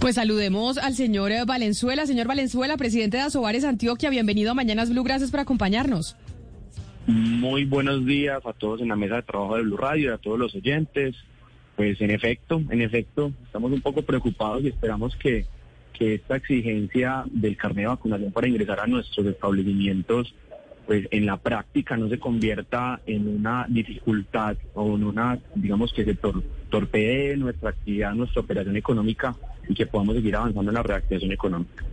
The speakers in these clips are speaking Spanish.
Pues saludemos al señor eh, Valenzuela. Señor Valenzuela, presidente de Asobares Antioquia, bienvenido a Mañanas Blue. Gracias por acompañarnos. Muy buenos días a todos en la mesa de trabajo de Blue Radio y a todos los oyentes. Pues en efecto, en efecto, estamos un poco preocupados y esperamos que, que esta exigencia del carnet de vacunación para ingresar a nuestros establecimientos, pues en la práctica no se convierta en una dificultad o en una, digamos que se torpedee nuestra actividad, nuestra operación económica y que podamos seguir avanzando en la reactivación económica.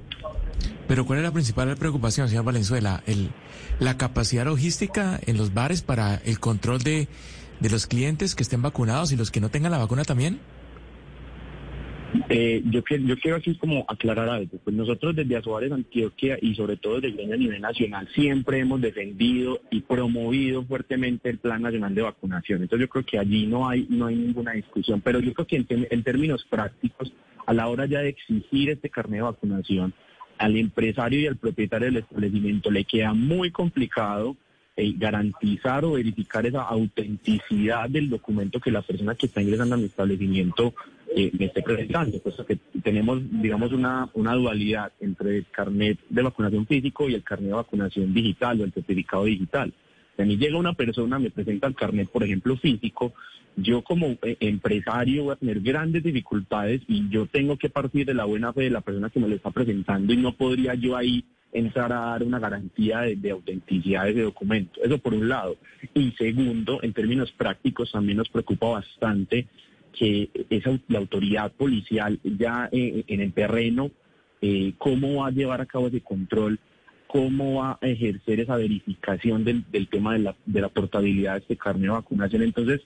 Pero ¿cuál es la principal preocupación, señor Valenzuela? El, ¿La capacidad logística en los bares para el control de, de los clientes que estén vacunados y los que no tengan la vacuna también? Eh, yo, yo quiero aquí como aclarar algo. Pues nosotros desde Azuares Antioquia y sobre todo desde el nivel nacional siempre hemos defendido y promovido fuertemente el Plan Nacional de Vacunación. Entonces yo creo que allí no hay no hay ninguna discusión. Pero yo creo que en términos prácticos, a la hora ya de exigir este carnet de vacunación, al empresario y al propietario del establecimiento le queda muy complicado eh, garantizar o verificar esa autenticidad del documento que la persona que está ingresando a mi establecimiento eh, me esté presentando, puesto que tenemos, digamos, una, una dualidad entre el carnet de vacunación físico y el carnet de vacunación digital o el certificado digital. Si a mí llega una persona, me presenta el carnet, por ejemplo, físico, yo como eh, empresario voy a tener grandes dificultades y yo tengo que partir de la buena fe de la persona que me lo está presentando y no podría yo ahí entrar a dar una garantía de, de autenticidad de ese documento. Eso por un lado. Y segundo, en términos prácticos también nos preocupa bastante que esa, la autoridad policial ya eh, en el terreno, eh, cómo va a llevar a cabo ese control, cómo va a ejercer esa verificación del, del tema de la, de la portabilidad de este carnet de vacunación. Entonces,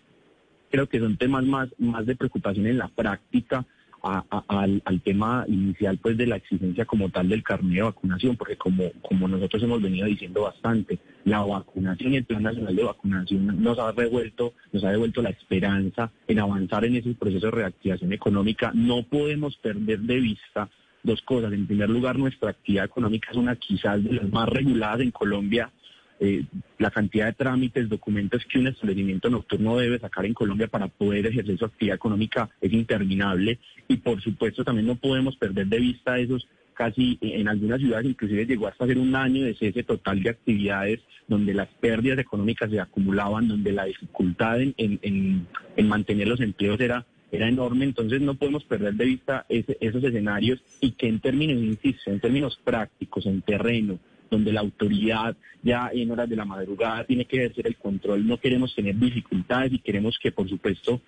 creo que son temas más, más de preocupación en la práctica a- a- al, tema inicial pues de la exigencia como tal del carnet de vacunación, porque como, como nosotros hemos venido diciendo bastante, la vacunación y el Plan Nacional de Vacunación nos ha revuelto, nos ha devuelto la esperanza en avanzar en ese proceso de reactivación económica. No podemos perder de vista dos cosas. En primer lugar, nuestra actividad económica es una quizás de las más reguladas en Colombia eh, la cantidad de trámites, documentos que un establecimiento nocturno debe sacar en Colombia para poder ejercer su actividad económica es interminable y por supuesto también no podemos perder de vista esos casi eh, en algunas ciudades inclusive llegó hasta ser un año de cese total de actividades donde las pérdidas económicas se acumulaban, donde la dificultad en, en- en- en mantener los empleos era era enorme, entonces no podemos perder de vista ese- esos escenarios y que en términos, insisto, en términos prácticos, en terreno, donde la autoridad ya en horas de la madrugada tiene que ejercer el control, no queremos tener dificultades y queremos que, por supuesto,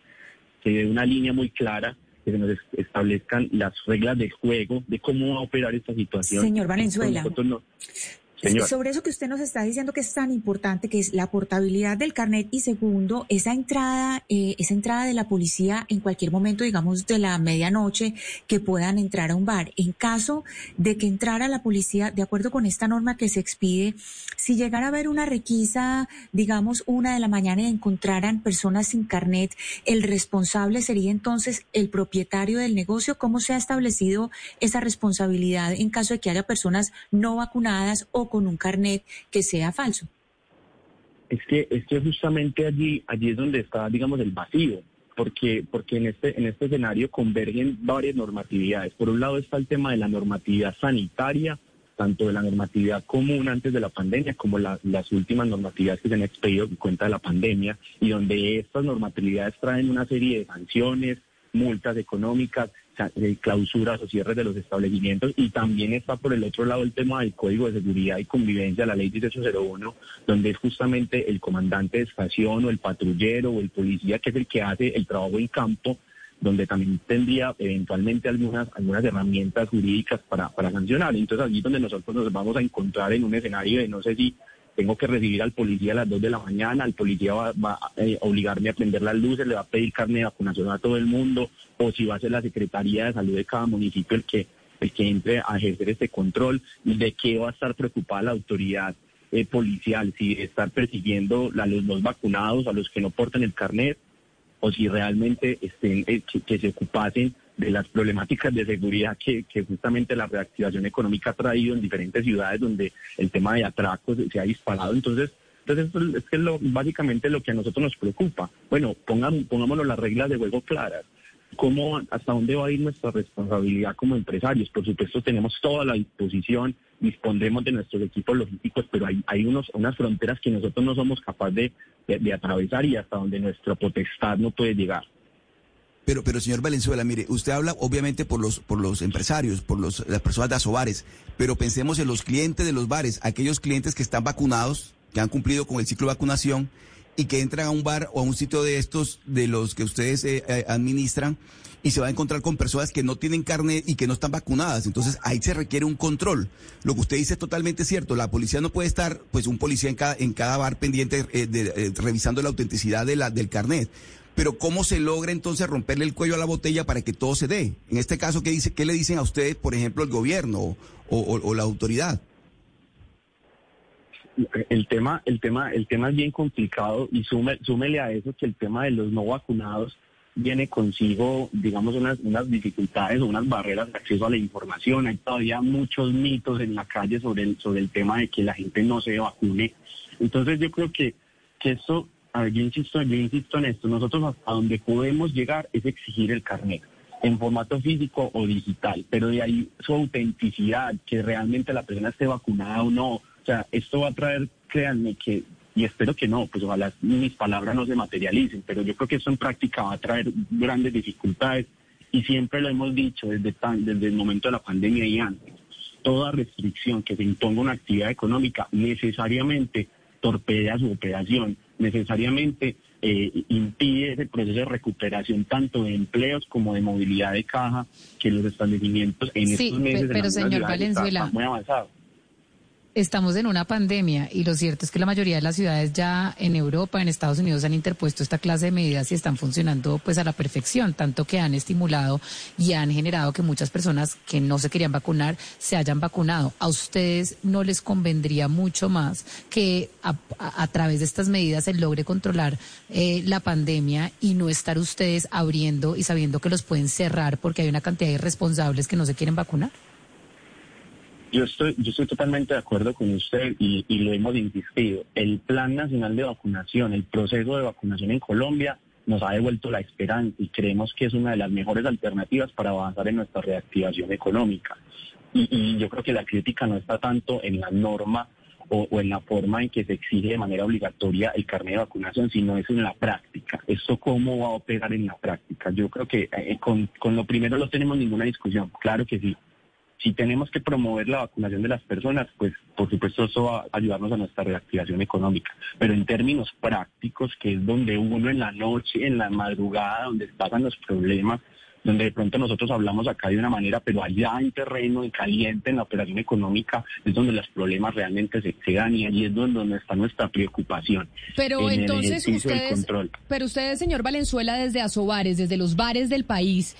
se dé una línea muy clara, que se nos es- establezcan las reglas de juego de cómo va a operar esta situación. Señor Valenzuela. No- Señor. Sobre eso que usted nos está diciendo que es tan importante, que es la portabilidad del carnet y segundo, esa entrada, eh, esa entrada de la policía en cualquier momento, digamos de la medianoche, que puedan entrar a un bar. En caso de que entrara la policía, de acuerdo con esta norma que se expide, si llegara a haber una requisa, digamos una de la mañana y encontraran personas sin carnet, el responsable sería entonces el propietario del negocio. ¿Cómo se ha establecido esa responsabilidad en caso de que haya personas no vacunadas o con un carnet que sea falso? Es que, es que justamente allí, allí es donde está, digamos, el vacío, porque, porque en este, en este escenario convergen varias normatividades. Por un lado está el tema de la normatividad sanitaria, tanto de la normatividad común antes de la pandemia como la- las últimas normatividades que se han expedido en cuenta de la pandemia, y donde estas normatividades traen una serie de sanciones, multas económicas, clausuras o cierres de los establecimientos y también está por el otro lado el tema del Código de Seguridad y Convivencia, la Ley 1801, donde es justamente el comandante de estación o el patrullero o el policía que es el que hace el trabajo en campo, donde también tendría eventualmente algunas, algunas herramientas jurídicas para, para sancionar. Entonces allí donde nosotros nos vamos a encontrar en un escenario de no sé si tengo que recibir al policía a las 2 de la mañana, el policía va, a eh, obligarme a prender las luces, le va a pedir carne de vacunación a todo el mundo, o si va a ser la Secretaría de Salud de cada municipio el que, el que entre a ejercer este control, de qué va a estar preocupada la autoridad eh, policial, si estar persiguiendo a los no vacunados, a los que no portan el carnet, o si realmente estén, eh, que se ocupasen de las problemáticas de seguridad que, justamente la reactivación económica ha traído en diferentes ciudades donde el tema de atracos se ha disparado. Entonces, entonces es que lo, básicamente lo que a nosotros nos preocupa. Bueno, pongan, pongámonos las reglas de juego claras. ¿Cómo, hasta dónde va a ir nuestra responsabilidad como empresarios? Por supuesto, tenemos toda la disposición, dispondremos de nuestros equipos logísticos, pero hay, hay unos, unas fronteras que nosotros no somos capaces de atravesar y hasta donde nuestra potestad no puede llegar. Pero, pero señor Valenzuela, mire, usted habla obviamente por los, por los empresarios, por los, las personas de Asobares, pero pensemos en los clientes de los bares, aquellos clientes que están vacunados, que han cumplido con el ciclo de vacunación y que entran a un bar o a un sitio de estos de los que ustedes eh, eh, administran y se va a encontrar con personas que no tienen carnet y que no están vacunadas. Entonces ahí se requiere un control. Lo que usted dice es totalmente cierto. La policía no puede estar, pues un policía en cada, en cada bar pendiente eh, de, revisando la autenticidad de la, del carnet pero ¿cómo se logra entonces romperle el cuello a la botella para que todo se dé? En este caso, ¿qué, dice, qué le dicen a ustedes, por ejemplo, el gobierno o, la autoridad? El tema, el tema, el tema es bien complicado y súmele a eso que el tema de los no vacunados viene consigo, digamos, unas, unas dificultades o unas barreras de acceso a la información. Hay todavía muchos mitos en la calle sobre el, sobre el tema de que la gente no se vacune. Entonces yo creo que, que eso a ver, yo insisto, yo insisto en esto, nosotros hasta donde podemos llegar es exigir el carnet en formato físico o digital, pero de ahí su autenticidad, que realmente la persona esté vacunada o no, o sea, esto va a traer, créanme que, y espero que no, pues ojalá mis palabras no se materialicen, pero yo creo que esto en práctica va a traer grandes dificultades. Y siempre lo hemos dicho desde, desde el momento de la pandemia y antes, toda restricción que se imponga una actividad económica necesariamente torpedea su operación necesariamente eh, impide ese proceso de recuperación tanto de empleos como de movilidad de caja que los establecimientos en estos meses pero, señor Valenzuela, muy avanzado estamos en una pandemia y lo cierto es que la mayoría de las ciudades ya en Europa, en Estados Unidos han interpuesto esta clase de medidas y están funcionando pues a la perfección, tanto que han estimulado y han generado que muchas personas que no se querían vacunar se hayan vacunado. ¿A ustedes no les convendría mucho más que a, través de estas medidas se logre controlar eh, la pandemia y no estar ustedes abriendo y sabiendo que los pueden cerrar porque hay una cantidad de irresponsables que no se quieren vacunar? Yo estoy, yo estoy totalmente de acuerdo con usted y, lo hemos insistido. El Plan Nacional de Vacunación, el proceso de vacunación en Colombia nos ha devuelto la esperanza y creemos que es una de las mejores alternativas para avanzar en nuestra reactivación económica. Y, yo creo que la crítica no está tanto en la norma o, en la forma en que se exige de manera obligatoria el carnet de vacunación, sino es en la práctica. ¿Esto cómo va a operar en la práctica? Yo creo que eh, con, con lo primero no tenemos ninguna discusión. Claro que sí si tenemos que promover la vacunación de las personas, pues por supuesto eso va a ayudarnos a nuestra reactivación económica. Pero en términos prácticos, que es donde uno en la noche, en la madrugada, donde pasan los problemas, donde de pronto nosotros hablamos acá de una manera, pero allá en terreno, en caliente, en la operación económica, es donde los problemas realmente se, se dan y ahí es donde, está nuestra preocupación. Pero entonces ustedes, pero ustedes, señor Valenzuela, desde Asobares, desde los bares del país,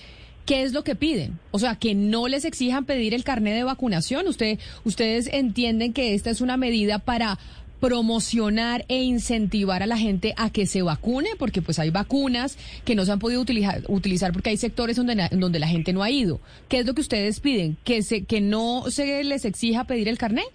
¿Qué es lo que piden? O sea, que no les exijan pedir el carnet de vacunación. Usted, ustedes entienden que esta es una medida para promocionar e incentivar a la gente a que se vacune, porque pues hay vacunas que no se han podido utilizar, utilizar porque hay sectores donde, donde la gente no ha ido. ¿Qué es lo que ustedes piden? ¿Que, se, que no se les exija pedir el carnet?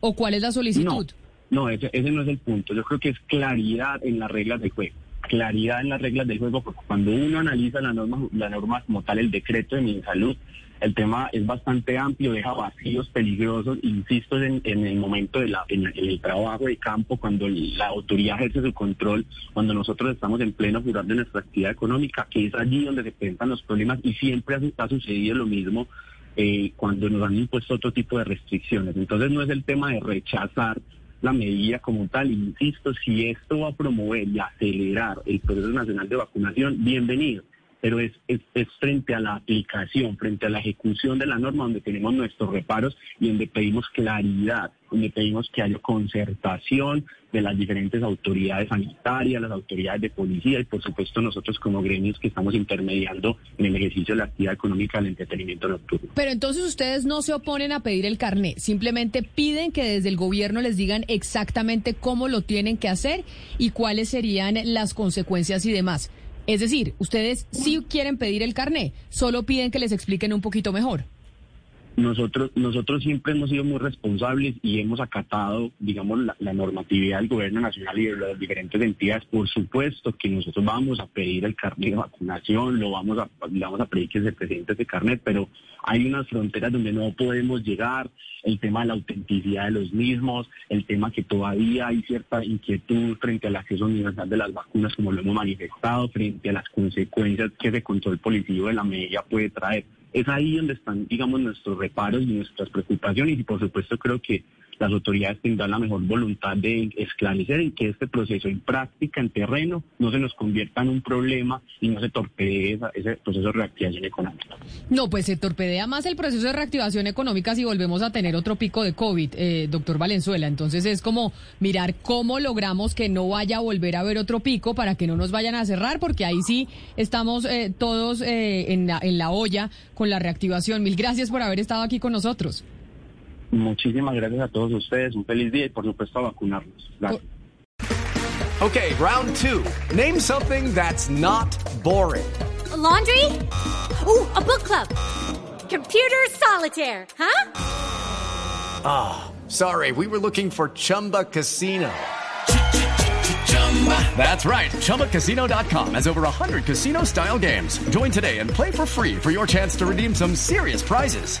¿O cuál es la solicitud? No, ese, ese no es el punto. Yo creo que es claridad en las reglas de juego claridad en las reglas del juego, porque cuando uno analiza la norma, la norma como tal, el decreto de mi salud, el tema es bastante amplio, deja vacíos peligrosos, insisto en, el momento de la, trabajo de campo, cuando la autoridad ejerce su control, cuando nosotros estamos en pleno jurar de nuestra actividad económica, que es allí donde se presentan los problemas y siempre ha, sucedido lo mismo eh, cuando nos han impuesto otro tipo de restricciones. Entonces no es el tema de rechazar la medida como tal. Insisto, si esto va a promover y acelerar el proceso nacional de vacunación, bienvenido. Pero es, es, es, frente a la aplicación, frente a la ejecución de la norma donde tenemos nuestros reparos y donde pedimos claridad, donde pedimos que haya concertación de las diferentes autoridades sanitarias, las autoridades de policía y por supuesto nosotros como gremios que estamos intermediando en el ejercicio de la actividad económica del entretenimiento nocturno. Pero entonces ustedes no se oponen a pedir el carnet, simplemente piden que desde el gobierno les digan exactamente cómo lo tienen que hacer y cuáles serían las consecuencias y demás. Es decir, ustedes sí quieren pedir el carné, solo piden que les expliquen un poquito mejor. Nosotros, nosotros siempre hemos sido muy responsables y hemos acatado, digamos, la, normatividad del gobierno nacional y de las diferentes entidades. Por supuesto que nosotros vamos a pedir el carnet de vacunación, lo vamos a, vamos a pedir que se presente ese carnet, pero hay unas fronteras donde no podemos llegar, el tema de la autenticidad de los mismos, el tema que todavía hay cierta inquietud frente al acceso universal de las vacunas, como lo hemos manifestado, frente a las consecuencias que ese control policivo de la medida puede traer. Es ahí donde están, digamos, nuestros reparos y nuestras preocupaciones y por supuesto creo que las autoridades tendrán la mejor voluntad de esclarecer en que este proceso en práctica, en terreno, no se nos convierta en un problema y no se torpedee ese proceso de reactivación económica. No, pues se torpedea más el proceso de reactivación económica si volvemos a tener otro pico de COVID, eh, doctor Valenzuela. Entonces es como mirar cómo logramos que no vaya a volver a haber otro pico para que no nos vayan a cerrar, porque ahí sí estamos eh, todos eh, en, la, en la olla con la reactivación. Mil gracias por haber estado aquí con nosotros. Muchísimas gracias a todos ustedes. Un feliz día y por supuesto a vacunarnos. Gracias. Okay, round two. Name something that's not boring. A laundry? Ooh, a book club. Computer solitaire, huh? Ah, oh, sorry. We were looking for Chumba Casino. Chumba. That's right. ChumbaCasino.com has over 100 casino style games. Join today and play for free for your chance to redeem some serious prizes.